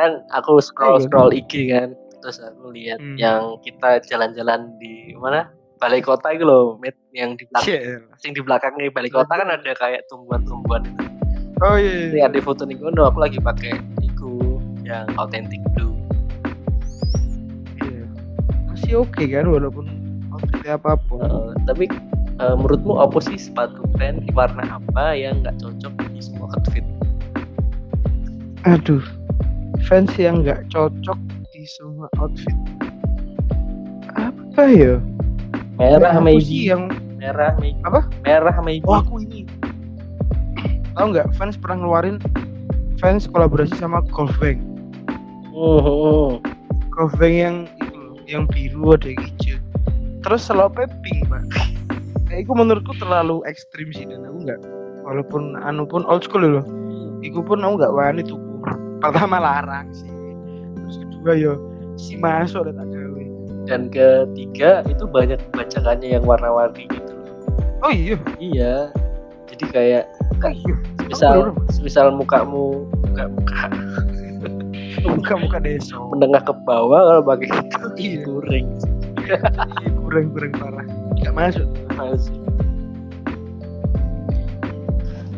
Speaker 2: Kan aku scroll
Speaker 1: Iya.
Speaker 2: scroll IG kan terus aku lihat
Speaker 1: Hmm.
Speaker 2: yang kita jalan-jalan di mana? Balai kota itu loh yang di belakang
Speaker 1: Cie.
Speaker 2: yang di belakangnya balai kota kan ada kayak tumbuhan-tumbuhan itu
Speaker 1: oh iya,
Speaker 2: Ini
Speaker 1: iya.
Speaker 2: ada foto nih kono aku lagi pakai iku yang authentic blue.
Speaker 1: Iya. masih oke kan walaupun outfitnya apa pun.
Speaker 2: Eh, tapi eh, menurutmu apa sih sepatu brand di warna apa yang nggak cocok di semua outfit?
Speaker 1: Aduh fans yang nggak cocok di semua outfit. Apa ya?
Speaker 2: Merah maybe
Speaker 1: yang
Speaker 2: merah maybe
Speaker 1: Apa?
Speaker 2: merah maybe
Speaker 1: oh aku ini tahu nggak fans pernah ngeluarin fans kolaborasi sama Golfbang
Speaker 2: Mhm.
Speaker 1: Golfbang yang itu loh, yang biru ada yang hijau. Terus selopnya pink pak kayak itu menurutku terlalu ekstrim sih dan aku nggak. Walaupun anu pun old school loh Iku pun aku nggak wani tuku. Pertama larang sih. Terus kedua yo si masuk dan tak gawe.
Speaker 2: Dan ketiga itu banyak bacakannya yang warna-warni gitu. Loh.
Speaker 1: oh iya.
Speaker 2: Iya. Jadi kayak
Speaker 1: oh
Speaker 2: misal
Speaker 1: bener.
Speaker 2: misal mukamu muka muka [LAUGHS]
Speaker 1: muka muka desa
Speaker 2: menengah ke bawah kalau pakai itu
Speaker 1: Iya.
Speaker 2: kuring
Speaker 1: Iya, kurang kurang parah nggak masuk.
Speaker 2: Masih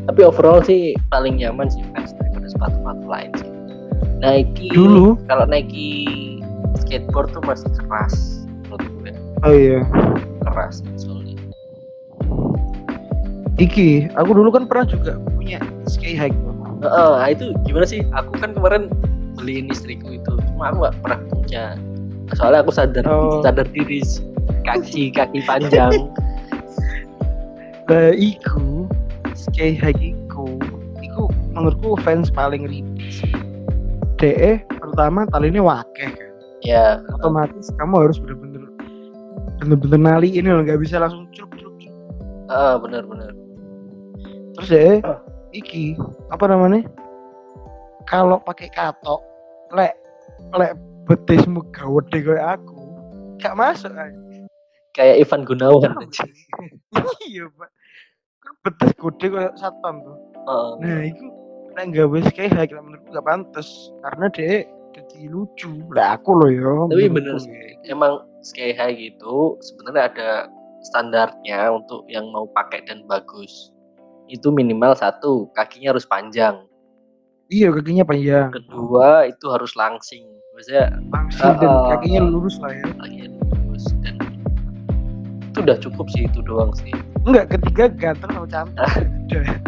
Speaker 2: tapi overall sih paling nyaman sih fans daripada sepatu-sepatu lain sih. Nike
Speaker 1: dulu?
Speaker 2: kalau Nike skateboard tuh masih keras menurut gue.
Speaker 1: Oh iya.
Speaker 2: Keras soalnya
Speaker 1: iki aku dulu kan pernah juga punya sky hike.
Speaker 2: Heeh, nah itu gimana sih aku kan kemarin beliin istriku itu cuma aku gak pernah punya soalnya aku sadar
Speaker 1: Oh.
Speaker 2: sadar diri kaki kaki panjang [LAUGHS]
Speaker 1: Nah, iku sky hike iku iku menurutku fans paling ribet. DE pertama talinya wakeh kan
Speaker 2: ya
Speaker 1: otomatis kamu harus bener-bener bener-bener nali ini loh nggak bisa langsung celup celup.
Speaker 2: ah, benar-benar
Speaker 1: terus ya iki apa namanya? Kalau pakai katok lek lek betismu gawat deh kayak aku gak masuk ay.
Speaker 2: kayak Ivan Gunawan [LAUGHS]
Speaker 1: iya pak. Kan betis gede kayak satpam tuh.
Speaker 2: Heeh.
Speaker 1: nah itu lek nggak wes kayak high menurutku gak pantas karena dia jadi lucu. Lah aku loh ya
Speaker 2: tapi bener
Speaker 1: ya.
Speaker 2: sih. Emang sky high gitu sebenarnya ada standarnya untuk yang mau pakai dan bagus itu minimal satu kakinya harus panjang.
Speaker 1: Iya kakinya panjang.
Speaker 2: Kedua itu harus langsing. Maksudnya
Speaker 1: langsing dan
Speaker 2: Ah,
Speaker 1: kakinya lurus lah ya.
Speaker 2: kakinya lurus dan itu udah cukup sih itu doang sih.
Speaker 1: Enggak ketiga ganteng sama cantik. Udah. [LAUGHS]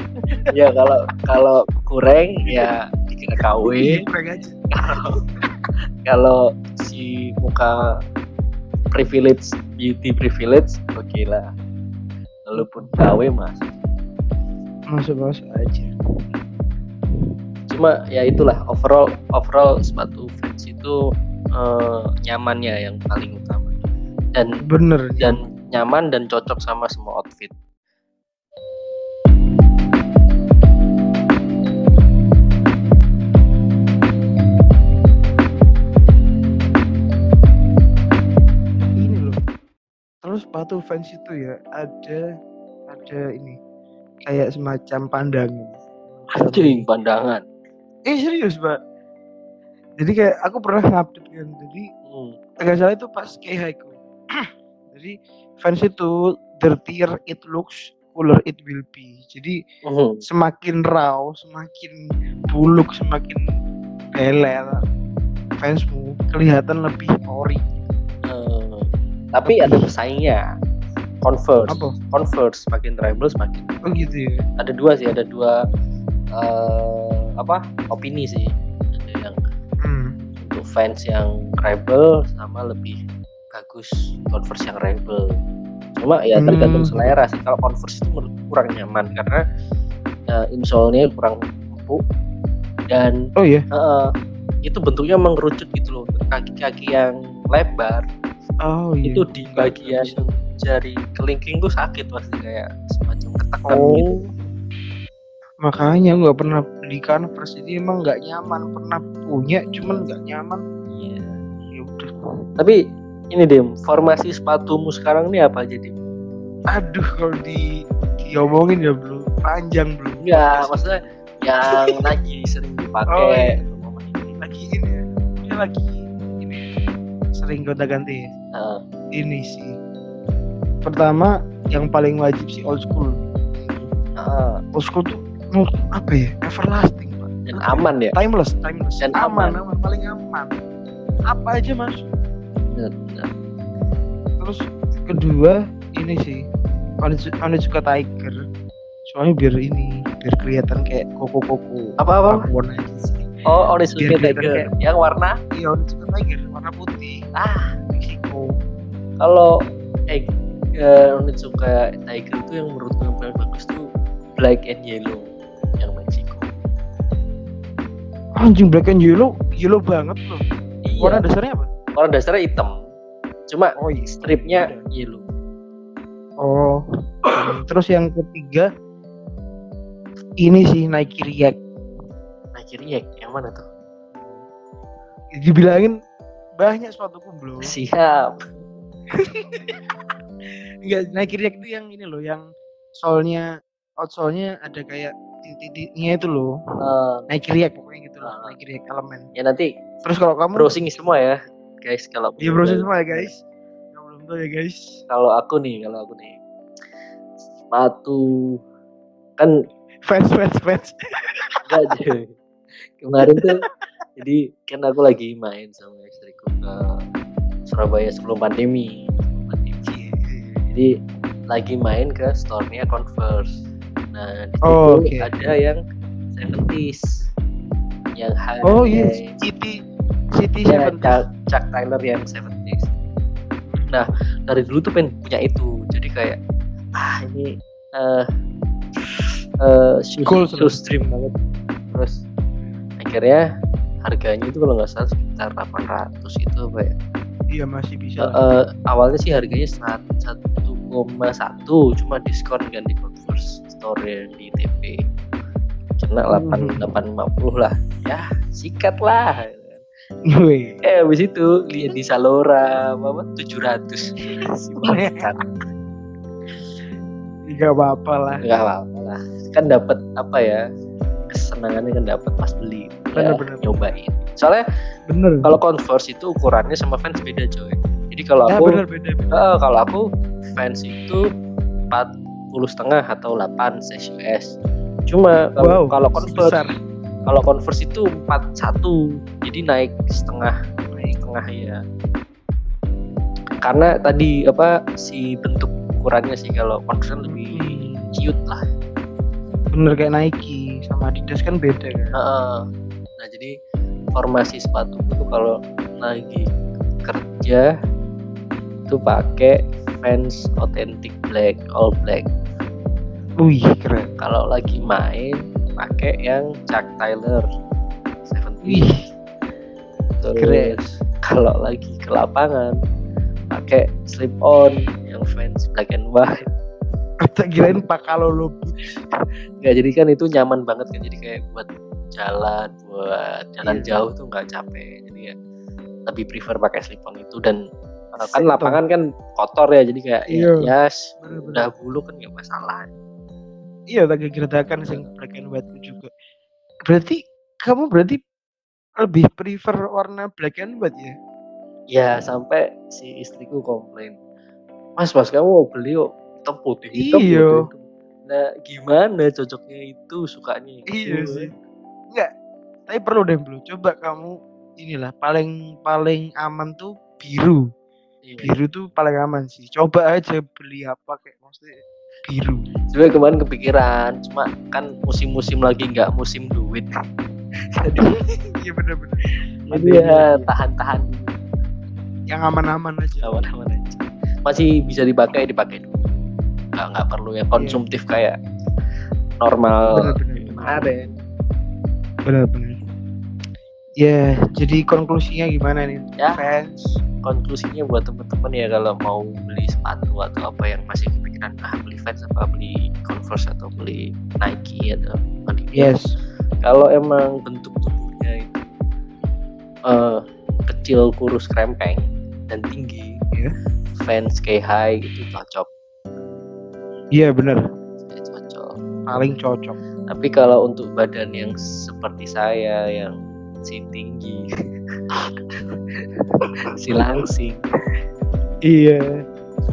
Speaker 2: Ya kalau kalau kurang ya dikira KW
Speaker 1: Iya,
Speaker 2: kalau [LAUGHS] kalau si muka privilege beauty privilege oke lah. Walaupun KW mas
Speaker 1: masuk masuk aja.
Speaker 2: Cuma ya itulah overall overall sepatu Vans itu eh, nyamannya yang paling utama. Dan
Speaker 1: bener.
Speaker 2: dan nyaman dan cocok sama semua outfit.
Speaker 1: Ini loh. Terus sepatu fans itu ya ada ada ini kayak semacam pandangan.
Speaker 2: Anjing pandangan.
Speaker 1: Eh serius pak. Jadi kayak aku pernah ngupdate kan jadi
Speaker 2: hmm.
Speaker 1: agak salah itu pas kayak haiku [CLEARS THROAT] jadi fans itu dirtier it looks cooler it will be. Jadi
Speaker 2: Mhm.
Speaker 1: semakin raw semakin buluk semakin belel fansmu kelihatan lebih ori.
Speaker 2: Eh, tapi ada pesaingnya Converse.
Speaker 1: Apa?
Speaker 2: Converse makin tribal semakin
Speaker 1: oh gitu ya.
Speaker 2: Ada dua sih ada dua eh, apa? Opini sih. Ada yang
Speaker 1: hmm.
Speaker 2: untuk fans yang rebel sama lebih bagus converse yang rebel cuma ya tergantung
Speaker 1: Hmm.
Speaker 2: selera sih. Kalau converse itu kurang nyaman karena uh, insole-nya kurang empuk dan
Speaker 1: oh iya?
Speaker 2: eh, itu bentuknya mengerucut gitu loh. Kaki-kaki yang lebar
Speaker 1: oh iya.
Speaker 2: itu di bagian. Jari kelingking tuh sakit pasti kayak semacam ketekan gitu.
Speaker 1: Oh, makanya nggak pernah beli Converse jadi emang nggak nyaman pernah punya cuman nggak nyaman.
Speaker 2: Iya.
Speaker 1: ya udah.
Speaker 2: Tapi ini deh formasi sepatumu sekarang ini apa jadi
Speaker 1: aduh kalau di diomongin ya belum panjang belum
Speaker 2: Enggak, maksudnya yang lagi sering dipakai.
Speaker 1: Oh, iya. lagi ini ya. Ini lagi ini sering gonta ganti ya.
Speaker 2: Nah,
Speaker 1: ini sih pertama yang paling wajib sih old school.
Speaker 2: Nah,
Speaker 1: old school tuh menurut apa ya? Everlasting pak.
Speaker 2: Dan aman ya.
Speaker 1: timeless timeless.
Speaker 2: Dan
Speaker 1: aman,
Speaker 2: aman.
Speaker 1: aman paling aman. Apa aja mas? Terus kedua ini sih paling su- paling suka tiger. Soalnya biar ini biar kelihatan kayak koko koko
Speaker 2: Apa? Apa?
Speaker 1: Sih.
Speaker 2: Oh, orange
Speaker 1: Biar
Speaker 2: Tiger.
Speaker 1: kayak-
Speaker 2: yang warna.
Speaker 1: iya suka tiger warna putih.
Speaker 2: Ah,
Speaker 1: Meksiko.
Speaker 2: Kalau eh eh, orange suka Tiger itu yang menurutku yang paling bagus tuh black and yellow yang Mexico.
Speaker 1: anjing black and yellow yellow banget loh warna
Speaker 2: Iya.
Speaker 1: dasarnya apa
Speaker 2: Warna dasarnya hitam. Cuma
Speaker 1: oh iya
Speaker 2: stripnya yellow.
Speaker 1: oh terus yang ketiga ini sih Nike React
Speaker 2: Nah, kiri yang mana tuh?
Speaker 1: dibilangin banyak sepatuku belum
Speaker 2: Siap. [LAUGHS]
Speaker 1: enggak Nike React itu yang ini loh yang solnya outsole-nya ada kayak titik-titiknya itu loh.
Speaker 2: Eh,
Speaker 1: Nike React pokoknya gitu lah
Speaker 2: Ah.
Speaker 1: Nike React elemen.
Speaker 2: Ya nanti
Speaker 1: terus kalau kamu?
Speaker 2: browsing semua ya, guys. Kalau
Speaker 1: Iya browsing semua ya guys. Yang belum tahu ya guys.
Speaker 2: Kalau aku nih kalau aku nih. Sepatu kan
Speaker 1: fans fans fans.
Speaker 2: Enggak aja kemarin tuh jadi kan aku lagi main sama istriku ke Surabaya sebelum pandemi sebelum pandemi. Jadi lagi main ke store-nya Converse. Nah di situ
Speaker 1: Oh, oke.
Speaker 2: ada yang 70s yang high
Speaker 1: oh iya City City
Speaker 2: ya, Chuck, Chuck Taylor yang 70s nah dari dulu tuh pengen punya itu. Jadi kayak ah ini eh eh shoes,
Speaker 1: Cool,
Speaker 2: shoes dream banget. Terus akhirnya harganya itu kalau nggak salah sekitar 800 itu apa ya.
Speaker 1: Iya masih bisa. Lah.
Speaker 2: eh, awalnya sih harganya 1,1 cuma diskon di Converse store di TP kena 8
Speaker 1: Hmm.
Speaker 2: 850 lah ya sikat lah
Speaker 1: Wih.
Speaker 2: eh habis itu lihat di Salora apa, apa 700 Si bangsat.
Speaker 1: Gak apa-apa lah.
Speaker 2: nggak apa-apa lah kan dapat apa ya kesenangannya kan dapat pas beli ya,
Speaker 1: Bener-bener.
Speaker 2: nyobain soalnya
Speaker 1: Bener.
Speaker 2: kalau Converse itu ukurannya sama fans beda coy jadi kalau
Speaker 1: ya
Speaker 2: aku
Speaker 1: bener beda. beda.
Speaker 2: eh, kalau aku fans itu 40 setengah atau 8 size US cuma kalau
Speaker 1: Wow,
Speaker 2: kalau Converse
Speaker 1: besar.
Speaker 2: kalau Converse itu 41 jadi naik setengah naik setengah ya karena tadi apa si bentuk ukurannya sih kalau Converse kan lebih
Speaker 1: Hmm.
Speaker 2: cute lah
Speaker 1: Bener kayak Nike sama Adidas kan beda kan.
Speaker 2: Heeh. Nah jadi formasi sepatu itu kalau lagi kerja itu pakai Vans Authentic Black All Black.
Speaker 1: Wih keren.
Speaker 2: Kalau lagi main pakai yang Chuck Taylor 70.
Speaker 1: Wih
Speaker 2: Terus
Speaker 1: keren.
Speaker 2: kalau lagi ke lapangan pakai slip on yang Vans Black and White. [LAUGHS]
Speaker 1: tak kirain pak kalau lo
Speaker 2: Nggak jadi kan itu nyaman banget kan jadi kayak buat jalan buat jalan
Speaker 1: Iya.
Speaker 2: jauh tuh nggak capek jadi ya lebih prefer pakai slip on itu dan kan lapangan kan kotor ya jadi kayak
Speaker 1: Iya.
Speaker 2: ya yes, udah bulu kan nggak masalah
Speaker 1: Iya tak gerdakan sing black and white juga. Berarti kamu berarti lebih prefer warna black and white ya?
Speaker 2: ya sampai si istriku komplain mas mas kamu mau beli kok hitam putih hitam
Speaker 1: Iya.
Speaker 2: putih." nah gimana cocoknya itu sukanya itu.
Speaker 1: Iya sih. Enggak. Tapi perlu deh belum. Coba kamu inilah paling paling aman tuh biru.
Speaker 2: Iya.
Speaker 1: Biru tuh paling aman sih. Coba aja beli apa kayak maksudnya biru.
Speaker 2: Sebenarnya kemarin kepikiran, cuma kan musim-musim lagi nggak musim duit. Jadi, [LAUGHS]
Speaker 1: Iya bener-bener.
Speaker 2: jadi
Speaker 1: Iya,
Speaker 2: ya
Speaker 1: iya.
Speaker 2: tahan-tahan
Speaker 1: Yang aman-aman aja.
Speaker 2: aman-aman aja. Masih bisa dipakai, dipakai dulu. Nggak nggak perlu yang konsumtif kayak normal
Speaker 1: Bener-bener.
Speaker 2: kemarin.
Speaker 1: Bener-bener. Ya, jadi konklusinya gimana nih?
Speaker 2: Ya.
Speaker 1: Fans.
Speaker 2: Konklusinya buat teman-teman ya kalau mau beli sepatu atau apa yang masih kepikiran ah beli Vans apa beli Converse atau beli Nike atau Adidas.
Speaker 1: Yes.
Speaker 2: kalau emang bentuk tubuhnya itu eh, kecil kurus krempeng dan tinggi
Speaker 1: Iya.
Speaker 2: fans kayak high itu cocok
Speaker 1: Iya bener.
Speaker 2: ya cocok
Speaker 1: Paling cocok.
Speaker 2: tapi kalau untuk badan yang seperti saya yang si tinggi. [LAUGHS] Si langsing.
Speaker 1: Iya.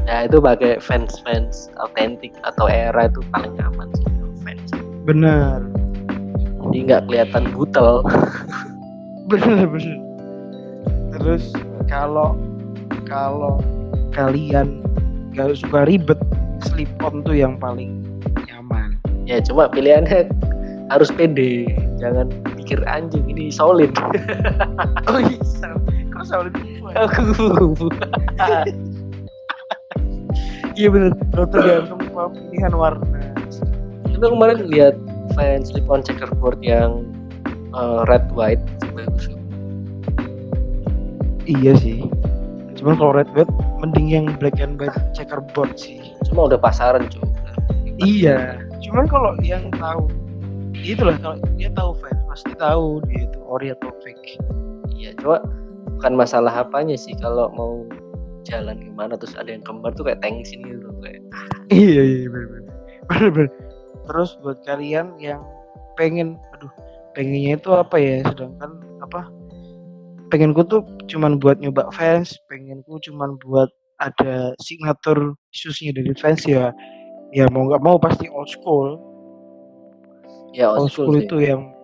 Speaker 2: nah itu pakai fans fans autentik atau era itu paling aman sih fans.
Speaker 1: Bener.
Speaker 2: jadi nggak kelihatan butel. [LAUGHS]
Speaker 1: Bener bener terus kalau kalau kalian gak suka ribet slip on tuh yang paling nyaman.
Speaker 2: Ya cuma pilihannya harus pede jangan pikir anjing ini solid. [LAUGHS]
Speaker 1: Oh iya. Kok selalu
Speaker 2: aku [LAUGHS]
Speaker 1: iya bener. Tergantung pilihan warna.
Speaker 2: Itu kemarin lihat fans slip on checkerboard yang uh, red white bagus
Speaker 1: iya sih. Cuman kalau red white mending yang black and white checkerboard sih.
Speaker 2: Cuma udah pasaran cuy
Speaker 1: iya. Cuman kalau yang tahu itulah kalau dia tahu fans pasti tahu dia itu ori atau fake.
Speaker 2: Iya cuma bukan masalah apanya sih kalau mau jalan gimana terus ada yang kembar tuh kayak tengsin gitu kayak
Speaker 1: iya iya bener bener. Bener bener. Terus buat kalian yang pengen aduh pengennya itu apa ya? Sedangkan apa? Pengenku tuh cuman buat nyoba fans pengenku cuman buat ada signature khususnya dari fans ya. Ya mau nggak mau pasti old school.
Speaker 2: Ya
Speaker 1: old
Speaker 2: old school
Speaker 1: school
Speaker 2: sih.
Speaker 1: itu yang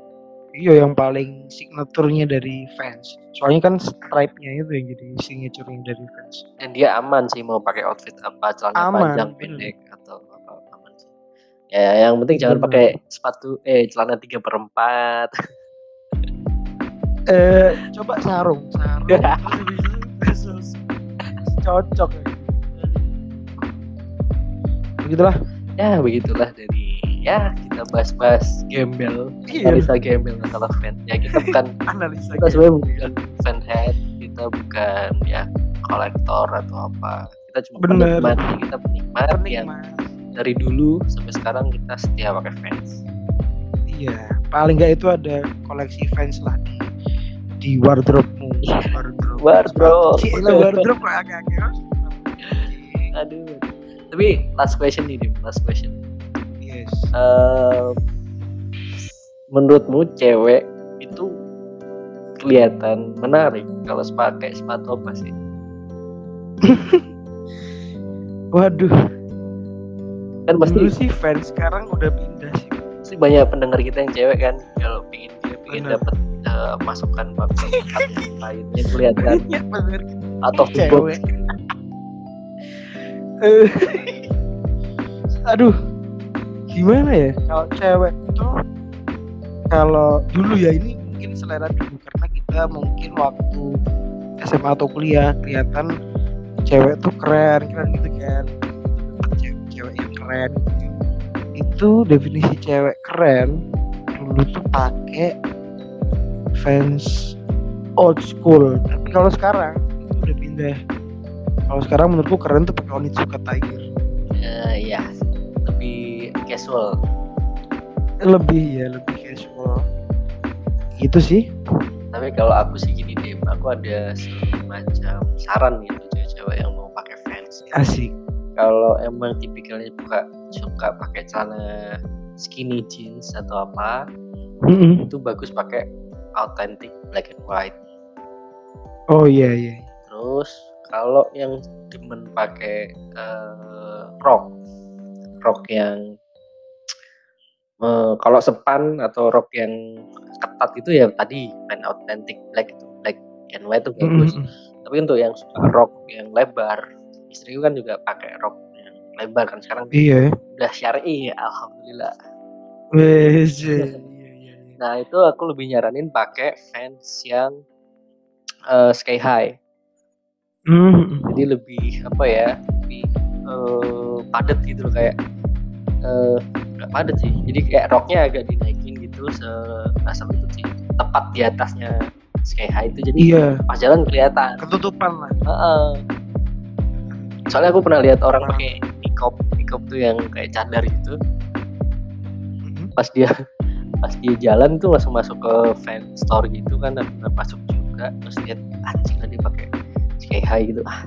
Speaker 1: iya yang paling signaturnya dari fans. Soalnya kan stripe-nya itu yang jadi signaturenya dari fans.
Speaker 2: Dan dia aman sih mau pakai outfit apa celana
Speaker 1: Aman,
Speaker 2: panjang pendek atau apa aman sih. Ya yang penting jangan
Speaker 1: Bener.
Speaker 2: pakai sepatu eh celana tiga perempat [LAUGHS]
Speaker 1: eh coba sarung sarung. [LAUGHS] Cocok. Begitulah.
Speaker 2: Ya begitulah dari ya kita bahas-bahas gembel.
Speaker 1: Iya.
Speaker 2: analisa gembel masalah fans ya kita bukan [LAUGHS]
Speaker 1: analisa
Speaker 2: kita sebenarnya bukan fan head kita bukan ya kolektor atau apa. Kita cuma
Speaker 1: Bener.
Speaker 2: penikmat kita penikmat, yang
Speaker 1: penikmat
Speaker 2: dari dulu sampai sekarang kita setia pakai fans.
Speaker 1: Iya paling nggak itu ada koleksi fans lah di di wardrobe-mu. Wardrobe.
Speaker 2: Wardrobe.
Speaker 1: Gila, wardrobe kayak agak-agak
Speaker 2: aduh. Tapi last question nih Dim, last question
Speaker 1: yes.
Speaker 2: Menurutmu cewek itu kelihatan menarik kalau pakai sepatu apa sih? [LAUGHS]
Speaker 1: waduh.
Speaker 2: Kan pasti,
Speaker 1: dulu sih fans sekarang udah pindah sih.
Speaker 2: Pasti banyak pendengar kita yang cewek kan kalau pingin dia pingin dapat eh, masukan bagus [LAUGHS] lainnya kelihatan.
Speaker 1: Bener
Speaker 2: atau
Speaker 1: cewek. Eh, [LAUGHS] aduh gimana ya? Kalau cewek itu kalau dulu ya ini mungkin selera dulu. Karena kita mungkin waktu SMA atau kuliah kelihatan cewek tuh keren keren gitu kan. Cewek, cewek yang keren gitu. itu definisi cewek keren dulu tuh pakai fans old school. Tapi kalau sekarang itu udah pindah. Kalau sekarang menurutku keren tuh pakai Onitsuka Tiger.
Speaker 2: Eh, ya lebih casual.
Speaker 1: lebih ya lebih casual gitu sih
Speaker 2: Tapi kalau aku sih gini deh, aku ada semacam saran nih untuk cewek-cewek yang mau pakai fans.
Speaker 1: asik
Speaker 2: Kalau emang tipikalnya suka suka pakai celana skinny jeans atau apa,
Speaker 1: Mm-mm.
Speaker 2: itu bagus pakai authentic black and white.
Speaker 1: oh iya iya
Speaker 2: Terus kalau yang demen pakai eh, rok, rok yang eh, kalau sepan atau rok yang ketat itu ya tadi main authentic black itu black and white itu bagus.
Speaker 1: Mm-mm.
Speaker 2: Tapi untuk yang suka rok yang lebar, istriku kan juga pakai rok yang lebar kan sekarang
Speaker 1: iya
Speaker 2: udah syar'i ya, alhamdulillah.
Speaker 1: wes iya, [LAUGHS] iya, iya.
Speaker 2: Nah itu aku lebih nyaranin pakai fans yang eh, sky high.
Speaker 1: Mm-mm.
Speaker 2: jadi lebih apa ya lebih eh, padat gitu loh kayak eh nggak padat sih. Jadi kayak roknya agak dinaikin gitu se asal itu sih. Tepat di atasnya sky high itu jadi
Speaker 1: iya.
Speaker 2: pas jalan kelihatan.
Speaker 1: Ketutupan lah.
Speaker 2: Heeh. soalnya aku pernah lihat orang pakai nikop nikop tuh yang kayak cadar gitu. Pas dia pas dia jalan tuh langsung masuk ke fan store gitu kan dan masuk juga terus lihat anjing lah dia pakai sky high gitu. Ah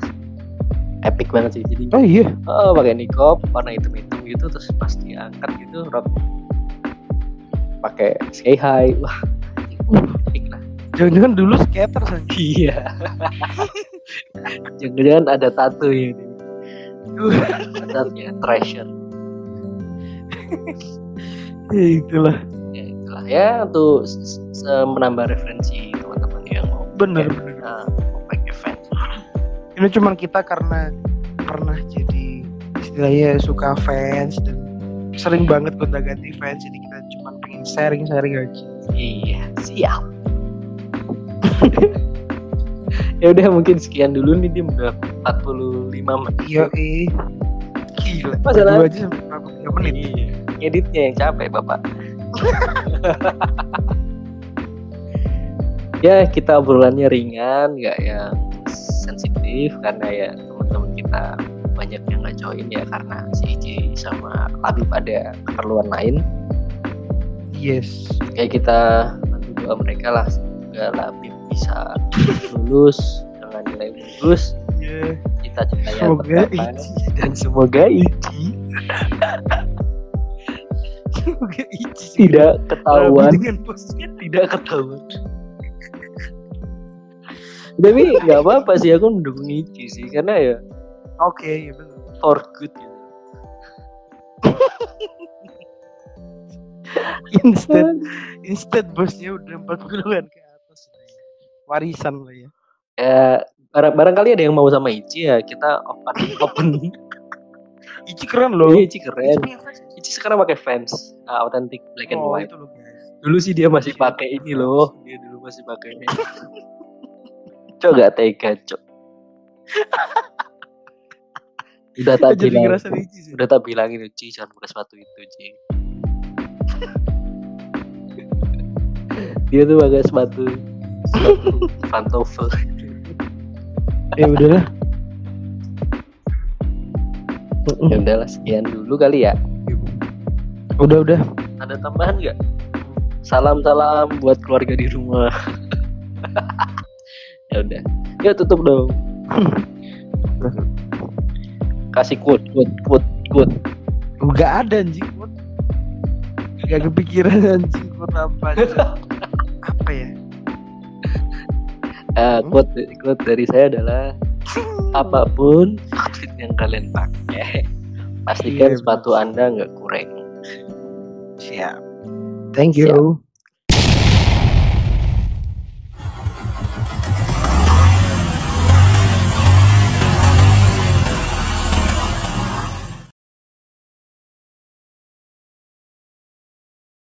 Speaker 2: epic banget sih jadi
Speaker 1: oh iya?
Speaker 2: Oh, pakai nikop warna hitam-hitam gitu terus pas diangkat gitu rok pakai sky high wah
Speaker 1: Uh.
Speaker 2: epic lah.
Speaker 1: Jangan-jangan dulu skater sang
Speaker 2: iya. Jangan-jangan ada tato ya ini. Tatanya treasure.
Speaker 1: Ya itulah.
Speaker 2: Ya itulah. Ya untuk menambah referensi teman-teman yang mau
Speaker 1: bener
Speaker 2: pakai,
Speaker 1: bener
Speaker 2: nah,
Speaker 1: ini cuman kita karena pernah jadi istilahnya suka fans dan sering banget gonta ganti fans jadi kita cuma pengen sharing sharing aja.
Speaker 2: Iya siap. [LAUGHS] Ya udah mungkin sekian dulu nih dia udah 45 menit.
Speaker 1: Iya eh gila.
Speaker 2: Masalah-
Speaker 1: aja sampai 43 menit.
Speaker 2: Iya. Editnya yang capek bapak. [LAUGHS] ya kita obrolannya ringan, nggak yang sensitif karena ya teman-teman kita banyak yang nggak join ya karena si Iji sama Labib ada keperluan lain.
Speaker 1: yes.
Speaker 2: Kayak kita bantu doa mereka lah semoga Labib bisa lulus dengan nilai bagus,
Speaker 1: Iya.
Speaker 2: cita-citanya
Speaker 1: semoga
Speaker 2: tercapai
Speaker 1: Ichi
Speaker 2: dan semoga Iji. [LAUGHS]
Speaker 1: Semoga
Speaker 2: tidak ketahuan.
Speaker 1: dengan posnya.
Speaker 2: Tidak ketahuan tapi nggak apa-apa sih aku mendukung Ichi sih karena ya
Speaker 1: oke ya benar
Speaker 2: for good gitu. [LAUGHS]
Speaker 1: Instead instead bosnya udah 40-an ke atas. Warisan lah ya.
Speaker 2: Ya barang barangkali ada yang mau sama Ichi ya kita open open. [LAUGHS]
Speaker 1: Ichi keren loh.
Speaker 2: Iya, Ichi keren. Ichi sekarang pakai fans uh, authentic black and
Speaker 1: oh
Speaker 2: white.
Speaker 1: itu loh guys.
Speaker 2: Dulu sih dia masih
Speaker 1: Ichi
Speaker 2: pakai ini loh. dia dulu masih pakai ini [LAUGHS] cok gak tega cok [LAUGHS] udah tak
Speaker 1: jadi
Speaker 2: bilang. udah tak bilangin Ichi jangan pakai sepatu itu Ichi [LAUGHS] dia tuh pakai sepatu sepatu [LAUGHS] pantofel.
Speaker 1: Ya udahlah.
Speaker 2: Ya udahlah sekian dulu kali ya.
Speaker 1: Udah udah.
Speaker 2: Ada tambahan nggak? Salam salam buat keluarga di rumah ya udah. Ya tutup dong. Kasih quote quote quote quote.
Speaker 1: Nggak ada anjing. Nggak kepikiran anjing quote apa anjing. apa ya?
Speaker 2: Ah, [LAUGHS] quote quote dari saya adalah apa pun outfit yang kalian pakai pastikan
Speaker 1: Iya,
Speaker 2: sepatu anda nggak kurang.
Speaker 1: Siap. Thank you.
Speaker 2: Siap.